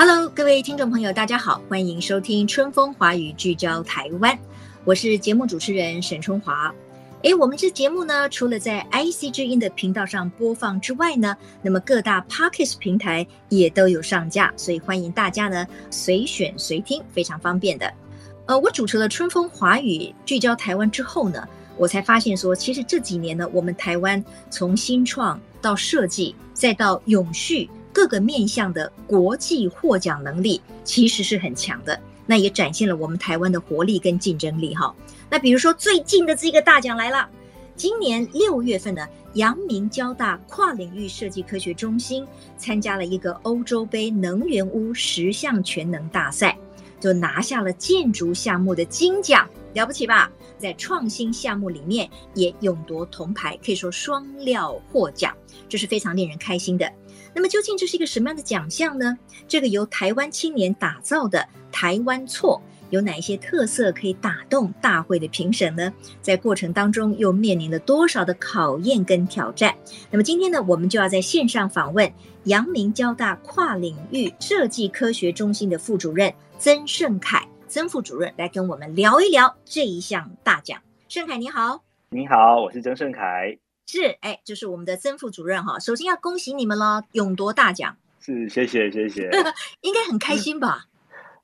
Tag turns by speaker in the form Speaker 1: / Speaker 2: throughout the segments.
Speaker 1: Hello，各位听众朋友，大家好，欢迎收听《春风华语》，聚焦台湾。我是节目主持人沈春华。诶，我们这节目呢，除了在 IC 之音的频道上播放之外呢，那么各大 Podcast 平台也都有上架，所以欢迎大家呢随选随听，非常方便的。呃，我主持了春风华语聚焦台湾之后呢，我才发现说，其实这几年呢，我们台湾从新创到设计，再到永续各个面向的国际获奖能力，其实是很强的。那也展现了我们台湾的活力跟竞争力哈。那比如说最近的这个大奖来了，今年六月份呢，阳明交大跨领域设计科学中心参加了一个欧洲杯能源屋十项全能大赛，就拿下了建筑项目的金奖，了不起吧？在创新项目里面也勇夺铜牌，可以说双料获奖，这是非常令人开心的。那么究竟这是一个什么样的奖项呢？这个由台湾青年打造的台湾错。有哪一些特色可以打动大会的评审呢？在过程当中又面临了多少的考验跟挑战？那么今天呢，我们就要在线上访问阳明交大跨领域设计科学中心的副主任曾盛凯，曾副主任来跟我们聊一聊这一项大奖。盛凯你好，
Speaker 2: 你好，我是曾盛凯，
Speaker 1: 是哎，就是我们的曾副主任哈。首先要恭喜你们了，勇夺大奖，
Speaker 2: 是谢谢谢谢，
Speaker 1: 应该很开心吧？嗯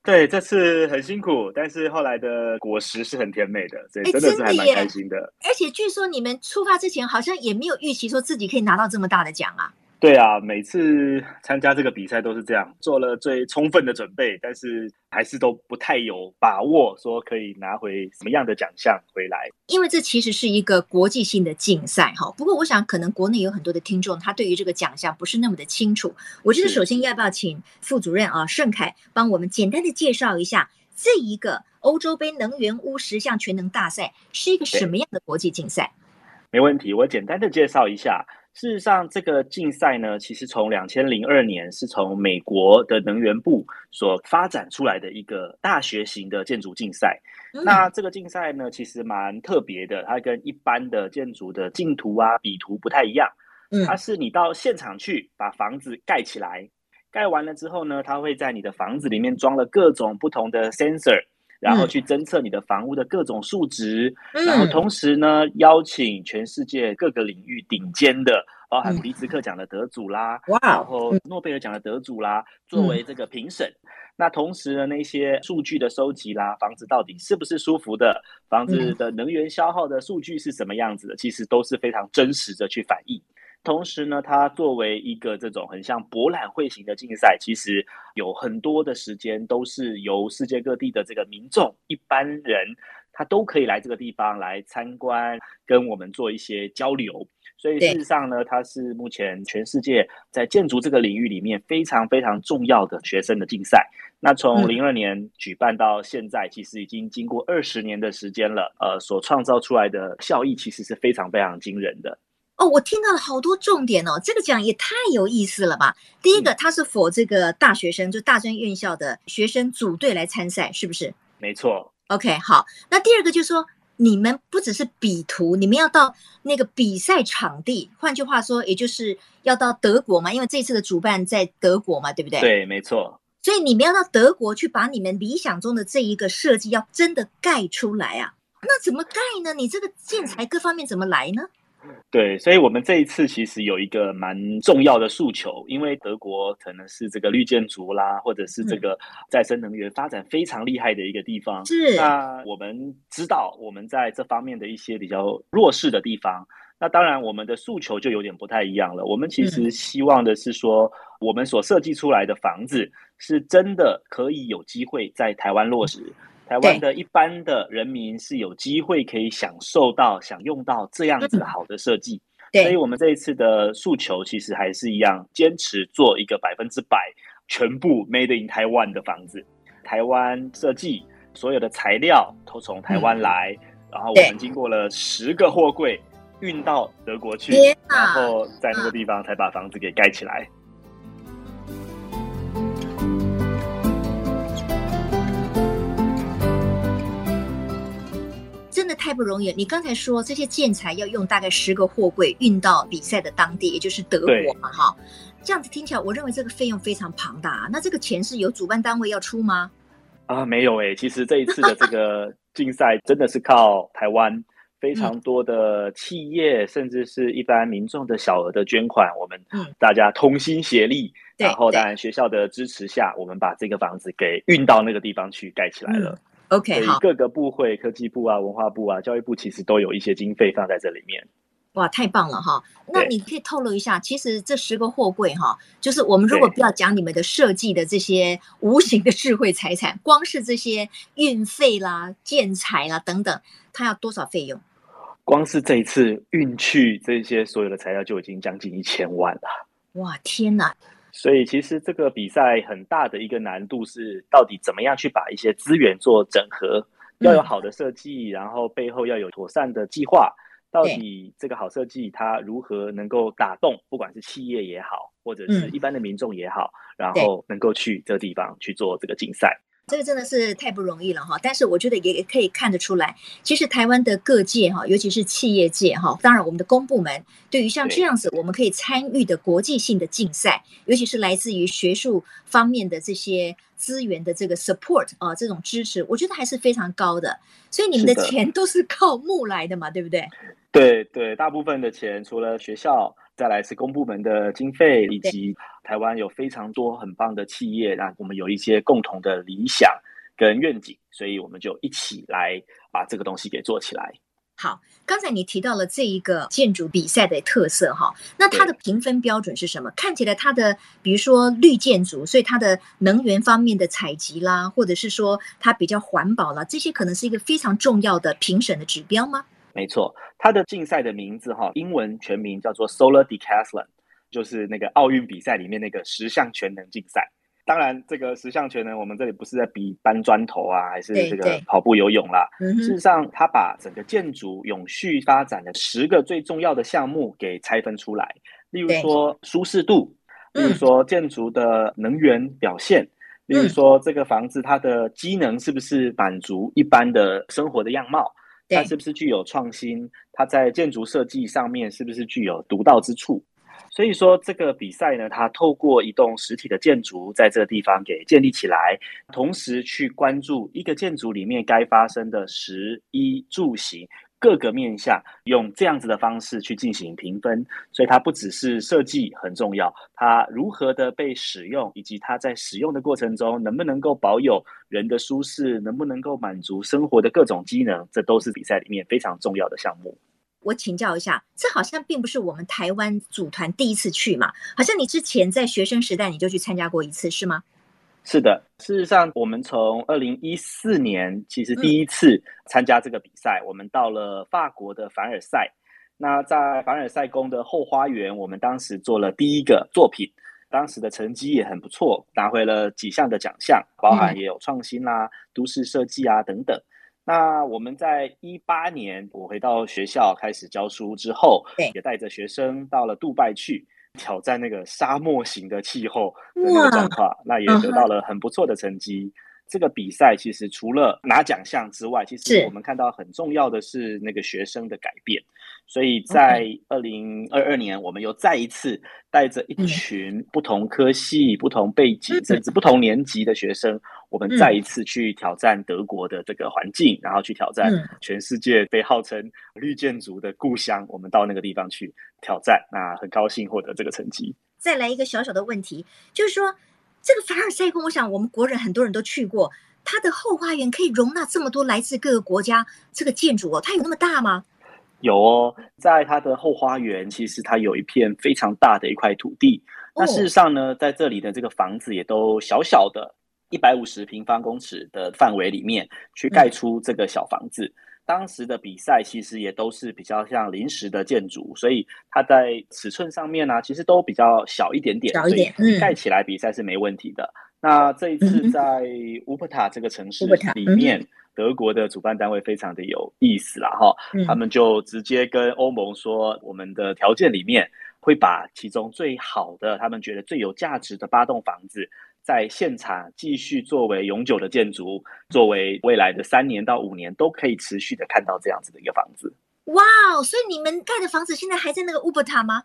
Speaker 2: 对，这次很辛苦，但是后来的果实是很甜美的，所以真的是还蛮开心的。
Speaker 1: 的而且据说你们出发之前好像也没有预期说自己可以拿到这么大的奖啊。
Speaker 2: 对啊，每次参加这个比赛都是这样，做了最充分的准备，但是还是都不太有把握说可以拿回什么样的奖项回来。
Speaker 1: 因为这其实是一个国际性的竞赛哈。不过我想可能国内有很多的听众，他对于这个奖项不是那么的清楚。我觉得首先要不要请副主任啊盛凯帮我们简单的介绍一下这一个欧洲杯能源屋十项全能大赛是一个什么样的国际竞赛？
Speaker 2: 没问题，我简单的介绍一下。事实上，这个竞赛呢，其实从两千零二年是从美国的能源部所发展出来的一个大学型的建筑竞赛。嗯、那这个竞赛呢，其实蛮特别的，它跟一般的建筑的竞图啊、比图不太一样。嗯，它是你到现场去把房子盖起来，盖完了之后呢，它会在你的房子里面装了各种不同的 sensor。然后去侦测你的房屋的各种数值，嗯、然后同时呢，邀请全世界各个领域顶尖的，包含普利兹克奖的得主啦，哇、嗯，然后诺贝尔奖的得主啦，作为这个评审。嗯、那同时呢，那些数据的收集啦，房子到底是不是舒服的，房子的能源消耗的数据是什么样子的，其实都是非常真实的去反映。同时呢，它作为一个这种很像博览会型的竞赛，其实有很多的时间都是由世界各地的这个民众、一般人，他都可以来这个地方来参观，跟我们做一些交流。所以事实上呢，它是目前全世界在建筑这个领域里面非常非常重要的学生的竞赛。那从零二年举办到现在，其实已经经过二十年的时间了。呃，所创造出来的效益其实是非常非常惊人的。
Speaker 1: 哦，我听到了好多重点哦，这个奖也太有意思了吧！第一个，它是 for 这个大学生，就大专院校的学生组队来参赛，是不是？
Speaker 2: 没错。
Speaker 1: OK，好。那第二个就是说，你们不只是比图，你们要到那个比赛场地，换句话说，也就是要到德国嘛，因为这次的主办在德国嘛，对不对？
Speaker 2: 对，没错。
Speaker 1: 所以你们要到德国去把你们理想中的这一个设计要真的盖出来啊？那怎么盖呢？你这个建材各方面怎么来呢？
Speaker 2: 对，所以我们这一次其实有一个蛮重要的诉求，因为德国可能是这个绿建筑啦，或者是这个再生能源发展非常厉害的一个地方。是，那我们知道我们在这方面的一些比较弱势的地方，那当然我们的诉求就有点不太一样了。我们其实希望的是说，我们所设计出来的房子是真的可以有机会在台湾落实。台湾的一般的人民是有机会可以享受到、享用到这样子好的设计。对，所以我们这一次的诉求其实还是一样，坚持做一个百分之百全部 Made in Taiwan 的房子，台湾设计，所有的材料都从台湾来，嗯、然后我们经过了十个货柜运到德国去，然后在那个地方才把房子给盖起
Speaker 1: 来。太不容易了！你刚才说这些建材要用大概十个货柜运到比赛的当地，也就是德国嘛，哈，这样子听起来，我认为这个费用非常庞大。那这个钱是由主办单位要出吗？
Speaker 2: 啊，没有诶、欸，其实这一次的这个 竞赛真的是靠台湾非常多的企业，嗯、甚至是一般民众的小额的捐款，我们大家同心协力，嗯、然后当然学校的支持下，我们把这个房子给运到那个地方去盖起来了。嗯
Speaker 1: OK，好，
Speaker 2: 各个部会，科技部啊、文化部啊、教育部其实都有一些经费放在这里面。
Speaker 1: 哇，太棒了哈！那你可以透露一下，其实这十个货柜哈，就是我们如果不要讲你们的设计的这些无形的智慧财产，光是这些运费啦、建材啦等等，它要多少费用？
Speaker 2: 光是这一次运去这些所有的材料就已经将近一千万了。
Speaker 1: 哇，天哪！
Speaker 2: 所以其实这个比赛很大的一个难度是，到底怎么样去把一些资源做整合，要有好的设计，然后背后要有妥善的计划。到底这个好设计它如何能够打动，不管是企业也好，或者是一般的民众也好，然后能够去这个地方去做这个竞赛。
Speaker 1: 这个真的是太不容易了哈，但是我觉得也可以看得出来，其实台湾的各界哈，尤其是企业界哈，当然我们的公部门对于像这样子我们可以参与的国际性的竞赛，尤其是来自于学术方面的这些资源的这个 support 啊，这种支持，我觉得还是非常高的。所以你们的钱都是靠募来的嘛，对不对？
Speaker 2: 对对，大部分的钱除了学校。再来是公部门的经费，以及台湾有非常多很棒的企业，那我们有一些共同的理想跟愿景，所以我们就一起来把这个东西给做起来。
Speaker 1: 好，刚才你提到了这一个建筑比赛的特色哈，那它的评分标准是什么？看起来它的，比如说绿建筑，所以它的能源方面的采集啦，或者是说它比较环保啦，这些可能是一个非常重要的评审的指标吗？
Speaker 2: 没错，它的竞赛的名字哈，英文全名叫做 Solar Decathlon，就是那个奥运比赛里面那个十项全能竞赛。当然，这个十项全能，我们这里不是在比搬砖头啊，还是这个跑步游泳啦。事实上，它把整个建筑永续发展的十个最重要的项目给拆分出来，例如说舒适度，例如说建筑的能源表现，例如说这个房子它的机能是不是满足一般的生活的样貌。它是不是具有创新？它在建筑设计上面是不是具有独到之处？所以说这个比赛呢，它透过一栋实体的建筑在这个地方给建立起来，同时去关注一个建筑里面该发生的食衣住行。各个面向用这样子的方式去进行评分，所以它不只是设计很重要，它如何的被使用，以及它在使用的过程中能不能够保有人的舒适，能不能够满足生活的各种机能，这都是比赛里面非常重要的项目。
Speaker 1: 我请教一下，这好像并不是我们台湾组团第一次去嘛？好像你之前在学生时代你就去参加过一次，是吗？
Speaker 2: 是的，事实上，我们从二零一四年其实第一次参加这个比赛，嗯、我们到了法国的凡尔赛。那在凡尔赛宫的后花园，我们当时做了第一个作品，当时的成绩也很不错，拿回了几项的奖项，包含也有创新啦、啊、嗯、都市设计啊等等。那我们在一八年，我回到学校开始教书之后，也带着学生到了杜拜去。挑战那个沙漠型的气候的那个状况，那也得到了很不错的成绩。这个比赛其实除了拿奖项之外，其实我们看到很重要的是那个学生的改变。所以在二零二二年，我们又再一次带着一群不同科系、不同背景，甚至不同年级的学生，我们再一次去挑战德国的这个环境，然后去挑战全世界被号称绿建筑的故乡。我们到那个地方去挑战，那很高兴获得这个成绩。
Speaker 1: 再来一个小小的问题，就是说。这个凡尔赛宫，我想我们国人很多人都去过。它的后花园可以容纳这么多来自各个国家这个建筑哦，它有那么大吗？
Speaker 2: 有哦，在它的后花园，其实它有一片非常大的一块土地。那事实上呢，在这里的这个房子也都小小的，一百五十平方公尺的范围里面去盖出这个小房子。嗯、当时的比赛其实也都是比较像临时的建筑，所以它在尺寸上面呢、啊，其实都比较小一点点，
Speaker 1: 小一点，
Speaker 2: 所以盖起来比赛是没问题的。嗯、那这一次在乌普塔这个城市里面，嗯、德国的主办单位非常的有意思啦哈，嗯、他们就直接跟欧盟说，我们的条件里面会把其中最好的，他们觉得最有价值的八栋房子。在现场继续作为永久的建筑，作为未来的三年到五年都可以持续的看到这样子的一个房子。
Speaker 1: 哇哦！所以你们盖的房子现在还在那个乌伯塔吗？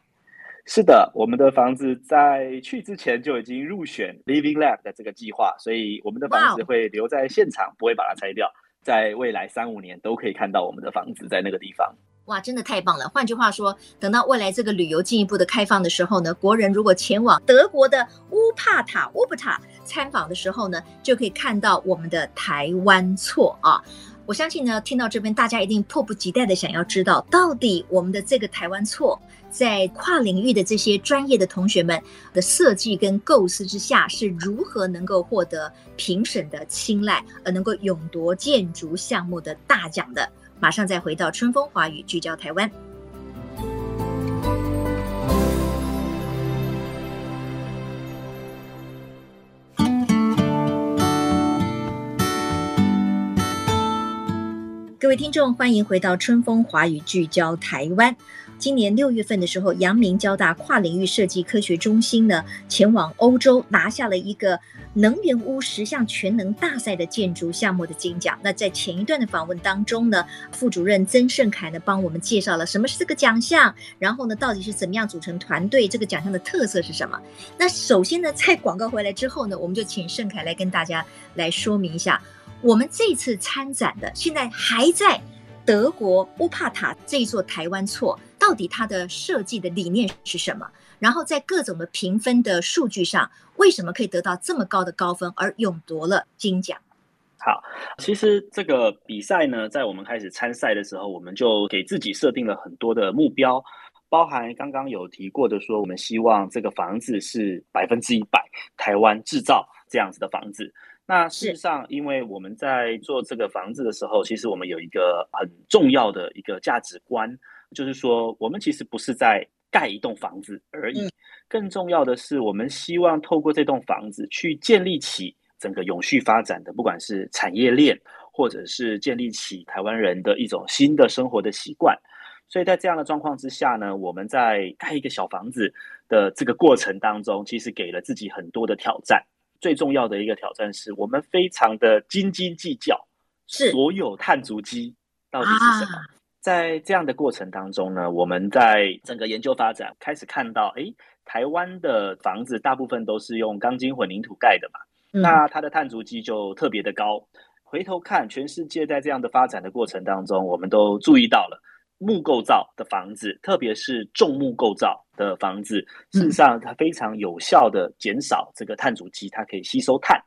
Speaker 2: 是的，我们的房子在去之前就已经入选 Living Lab 的这个计划，所以我们的房子会留在现场，不会把它拆掉，在未来三五年都可以看到我们的房子在那个地方。
Speaker 1: 哇，真的太棒了！换句话说，等到未来这个旅游进一步的开放的时候呢，国人如果前往德国的乌帕塔乌布塔参访的时候呢，就可以看到我们的台湾错啊！我相信呢，听到这边大家一定迫不及待的想要知道，到底我们的这个台湾错，在跨领域的这些专业的同学们的设计跟构思之下，是如何能够获得评审的青睐，而能够勇夺建筑项目的大奖的。马上再回到春风华语，聚焦台湾。各位听众，欢迎回到春风华语，聚焦台湾。今年六月份的时候，阳明交大跨领域设计科学中心呢，前往欧洲拿下了一个能源屋十项全能大赛的建筑项目的金奖。那在前一段的访问当中呢，副主任曾盛凯呢帮我们介绍了什么是这个奖项，然后呢到底是怎么样组成团队，这个奖项的特色是什么？那首先呢，在广告回来之后呢，我们就请盛凯来跟大家来说明一下，我们这次参展的现在还在德国乌帕塔这一座台湾错。到底它的设计的理念是什么？然后在各种的评分的数据上，为什么可以得到这么高的高分而勇夺了金奖？
Speaker 2: 好，其实这个比赛呢，在我们开始参赛的时候，我们就给自己设定了很多的目标，包含刚刚有提过的，说我们希望这个房子是百分之一百台湾制造这样子的房子。那事实上，因为我们在做这个房子的时候，其实我们有一个很重要的一个价值观。就是说，我们其实不是在盖一栋房子而已，更重要的是，我们希望透过这栋房子去建立起整个永续发展的，不管是产业链，或者是建立起台湾人的一种新的生活的习惯。所以在这样的状况之下呢，我们在盖一个小房子的这个过程当中，其实给了自己很多的挑战。最重要的一个挑战是我们非常的斤斤计较，是所有碳足迹到底是什么。啊在这样的过程当中呢，我们在整个研究发展开始看到，哎，台湾的房子大部分都是用钢筋混凝土盖的嘛，嗯、那它的碳足迹就特别的高。回头看全世界在这样的发展的过程当中，我们都注意到了木构造的房子，特别是重木构造的房子，事实上它非常有效的减少这个碳足迹，它可以吸收碳。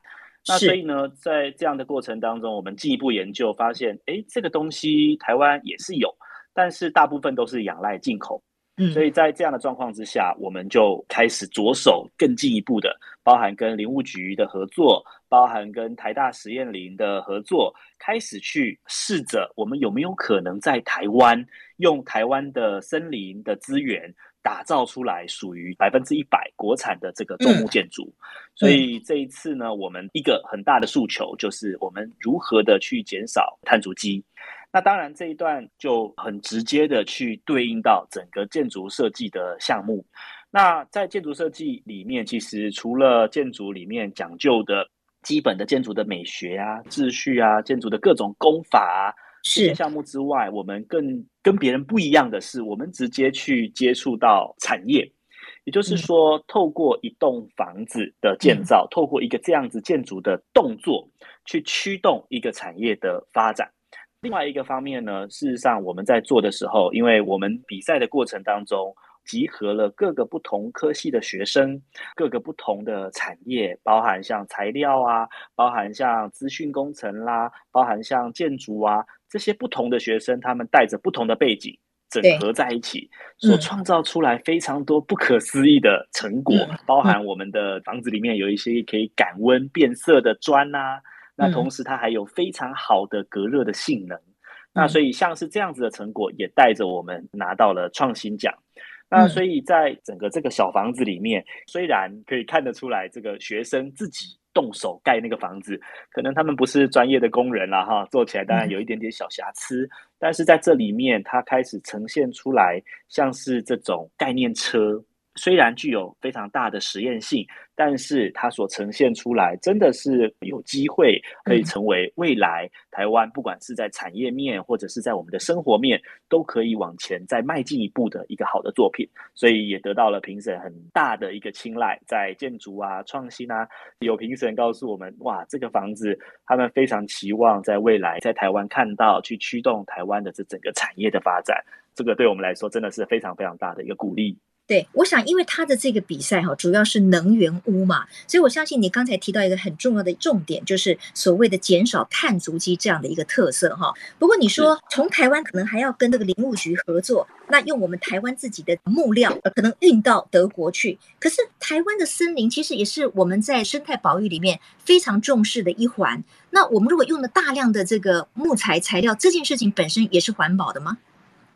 Speaker 2: 那所以呢，在这样的过程当中，我们进一步研究发现，哎，这个东西台湾也是有，但是大部分都是仰赖进口。嗯，所以在这样的状况之下，我们就开始着手更进一步的，包含跟林务局的合作，包含跟台大实验林的合作，开始去试着我们有没有可能在台湾用台湾的森林的资源。打造出来属于百分之一百国产的这个重木建筑，嗯、所以这一次呢，我们一个很大的诉求就是我们如何的去减少碳足迹。那当然这一段就很直接的去对应到整个建筑设计的项目。那在建筑设计里面，其实除了建筑里面讲究的基本的建筑的美学啊、秩序啊、建筑的各种工法啊。这些项目之外，我们更跟别人不一样的是，我们直接去接触到产业，也就是说，透过一栋房子的建造，透过一个这样子建筑的动作，去驱动一个产业的发展。另外一个方面呢，事实上我们在做的时候，因为我们比赛的过程当中，集合了各个不同科系的学生，各个不同的产业，包含像材料啊，包含像资讯工程啦，包含像建筑啊，这些不同的学生，他们带着不同的背景，整合在一起，所创造出来非常多不可思议的成果，嗯、包含我们的房子里面有一些可以感温变色的砖呐、啊，那同时它还有非常好的隔热的性能，那所以像是这样子的成果，也带着我们拿到了创新奖。那所以在整个这个小房子里面，虽然可以看得出来，这个学生自己。动手盖那个房子，可能他们不是专业的工人啦，哈，做起来当然有一点点小瑕疵，嗯、但是在这里面，它开始呈现出来，像是这种概念车。虽然具有非常大的实验性，但是它所呈现出来真的是有机会可以成为未来台湾不管是在产业面或者是在我们的生活面都可以往前再迈进一步的一个好的作品，所以也得到了评审很大的一个青睐。在建筑啊、创新啊，有评审告诉我们，哇，这个房子他们非常期望在未来在台湾看到，去驱动台湾的这整个产业的发展。这个对我们来说真的是非常非常大的一个鼓励。
Speaker 1: 对，我想，因为他的这个比赛哈，主要是能源屋嘛，所以我相信你刚才提到一个很重要的重点，就是所谓的减少碳足迹这样的一个特色哈。不过你说从台湾可能还要跟那个林务局合作，那用我们台湾自己的木料，可能运到德国去。可是台湾的森林其实也是我们在生态保育里面非常重视的一环。那我们如果用了大量的这个木材材料，这件事情本身也是环保的吗？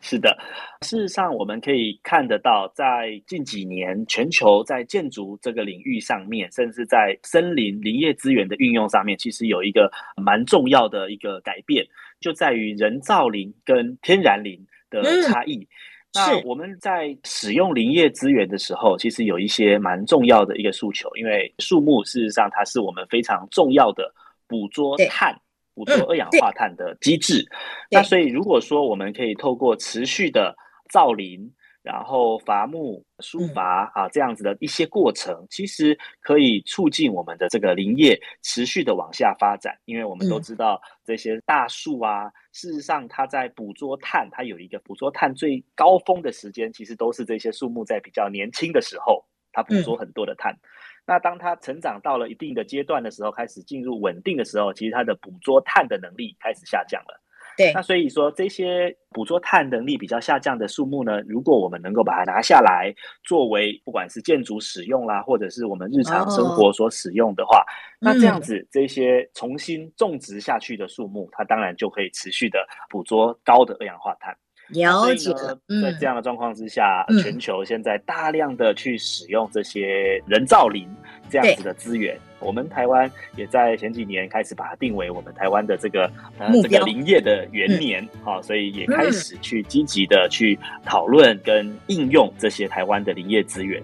Speaker 2: 是的，事实上我们可以看得到，在近几年，全球在建筑这个领域上面，甚至在森林林业资源的运用上面，其实有一个蛮重要的一个改变，就在于人造林跟天然林的差异。嗯、那我们在使用林业资源的时候，其实有一些蛮重要的一个诉求，因为树木事实上它是我们非常重要的捕捉碳。捕捉二氧化碳的机制，嗯、那所以如果说我们可以透过持续的造林，然后伐木、疏伐、嗯、啊这样子的一些过程，其实可以促进我们的这个林业持续的往下发展。因为我们都知道这些大树啊，嗯、事实上它在捕捉碳，它有一个捕捉碳最高峰的时间，其实都是这些树木在比较年轻的时候，它捕捉很多的碳。嗯那当它成长到了一定的阶段的时候，开始进入稳定的时候，其实它的捕捉碳的能力开始下降了。
Speaker 1: 对，
Speaker 2: 那所以说这些捕捉碳能力比较下降的树木呢，如果我们能够把它拿下来，作为不管是建筑使用啦，或者是我们日常生活所使用的话，哦、那这样子这些重新种植下去的树木，嗯、它当然就可以持续的捕捉高的二氧化碳。
Speaker 1: 了解。
Speaker 2: 在这样的状况之下，嗯、全球现在大量的去使用这些人造林这样子的资源。我们台湾也在前几年开始把它定为我们台湾的这个呃这个林业的元年，好、嗯哦，所以也开始去积极的去讨论跟应用这些台湾的林业资源。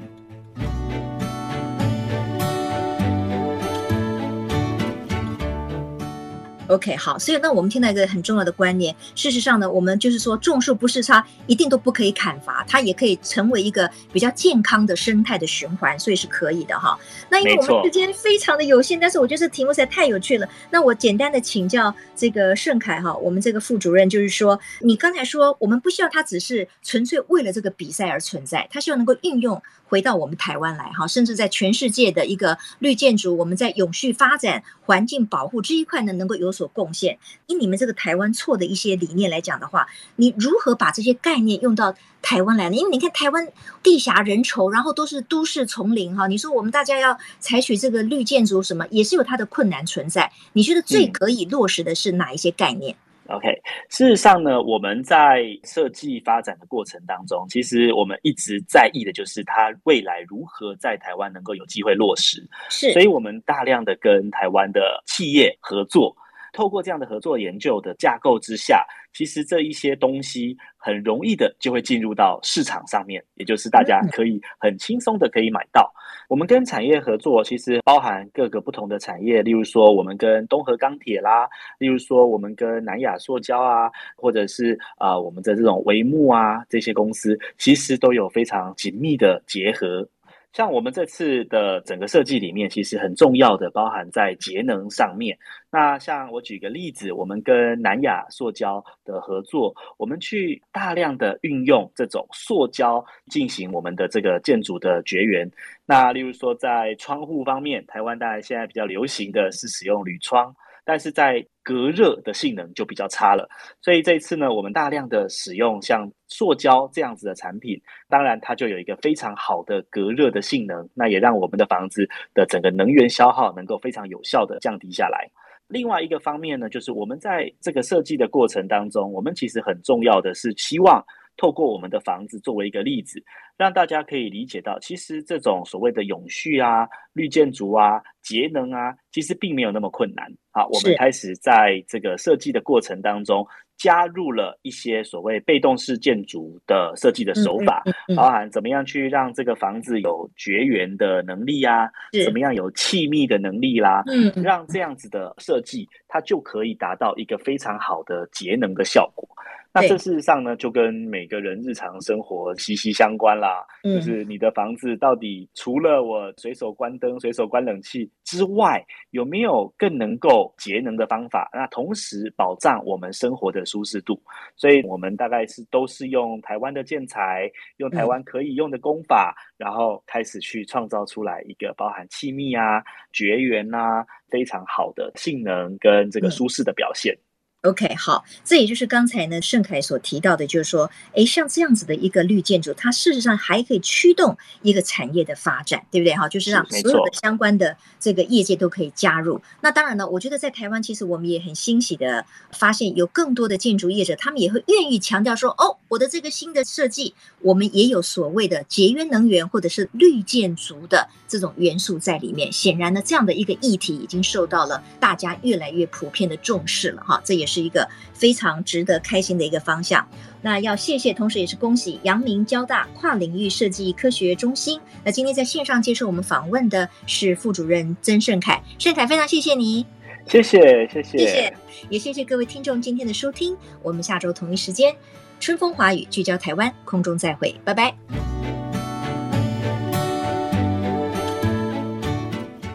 Speaker 1: OK，好，所以那我们听到一个很重要的观念。事实上呢，我们就是说，种树不是它一定都不可以砍伐，它也可以成为一个比较健康的生态的循环，所以是可以的哈。那因为我们时间非常的有限，但是我觉得这题目实在太有趣了。那我简单的请教这个盛凯哈，我们这个副主任，就是说，你刚才说我们不需要它只是纯粹为了这个比赛而存在，它希望能够运用回到我们台湾来哈，甚至在全世界的一个绿建筑，我们在永续发展、环境保护这一块呢，能够有所。贡献，以你们这个台湾错的一些理念来讲的话，你如何把这些概念用到台湾来呢？因为你看台湾地狭人稠，然后都是都市丛林哈。你说我们大家要采取这个绿建筑，什么也是有它的困难存在。你觉得最可以落实的是哪一些概念？嗯
Speaker 2: OK，事实上呢，我们在设计发展的过程当中，其实我们一直在意的就是它未来如何在台湾能够有机会落实。
Speaker 1: 是，
Speaker 2: 所以我们大量的跟台湾的企业合作。透过这样的合作研究的架构之下，其实这一些东西很容易的就会进入到市场上面，也就是大家可以很轻松的可以买到。我们跟产业合作，其实包含各个不同的产业，例如说我们跟东河钢铁啦，例如说我们跟南亚塑胶啊，或者是啊、呃、我们的这种帷幕啊这些公司，其实都有非常紧密的结合。像我们这次的整个设计里面，其实很重要的包含在节能上面。那像我举个例子，我们跟南亚塑胶的合作，我们去大量的运用这种塑胶进行我们的这个建筑的绝缘。那例如说在窗户方面，台湾大家现在比较流行的是使用铝窗，但是在隔热的性能就比较差了。所以这一次呢，我们大量的使用像塑胶这样子的产品，当然它就有一个非常好的隔热的性能，那也让我们的房子的整个能源消耗能够非常有效的降低下来。另外一个方面呢，就是我们在这个设计的过程当中，我们其实很重要的是希望透过我们的房子作为一个例子，让大家可以理解到，其实这种所谓的永续啊、绿建筑啊、节能啊，其实并没有那么困难。好，我们开始在这个设计的过程当中，加入了一些所谓被动式建筑的设计的手法，包含怎么样去让这个房子有绝缘的能力啊，怎么样有气密的能力啦，让这样子的设计，它就可以达到一个非常好的节能的效果。那这事实上呢，就跟每个人日常生活息息相关啦。就是你的房子到底除了我随手关灯、随手关冷气之外，有没有更能够节能的方法？那同时保障我们生活的舒适度。所以我们大概是都是用台湾的建材，用台湾可以用的工法，然后开始去创造出来一个包含气密啊、绝缘啊非常好的性能跟这个舒适的表现。
Speaker 1: OK，好，这也就是刚才呢盛凯所提到的，就是说，诶，像这样子的一个绿建筑，它事实上还可以驱动一个产业的发展，对不对？哈，就是让所有的相关的这个业界都可以加入。那当然呢，我觉得在台湾，其实我们也很欣喜的发现，有更多的建筑业者，他们也会愿意强调说，哦，我的这个新的设计，我们也有所谓的节约能源或者是绿建筑的这种元素在里面。显然呢，这样的一个议题已经受到了大家越来越普遍的重视了，哈，这也是。是一个非常值得开心的一个方向。那要谢谢，同时也是恭喜阳明交大跨领域设计科学中心。那今天在线上接受我们访问的是副主任曾盛凯，盛凯非常谢谢你，
Speaker 2: 谢谢谢谢谢
Speaker 1: 谢，也谢谢各位听众今天的收听。我们下周同一时间，春风华语聚焦台湾，空中再会，拜拜。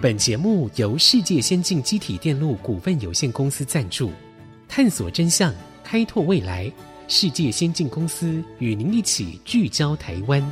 Speaker 3: 本节目由世界先进机体电路股份有限公司赞助。探索真相，开拓未来。世界先进公司与您一起聚焦台湾。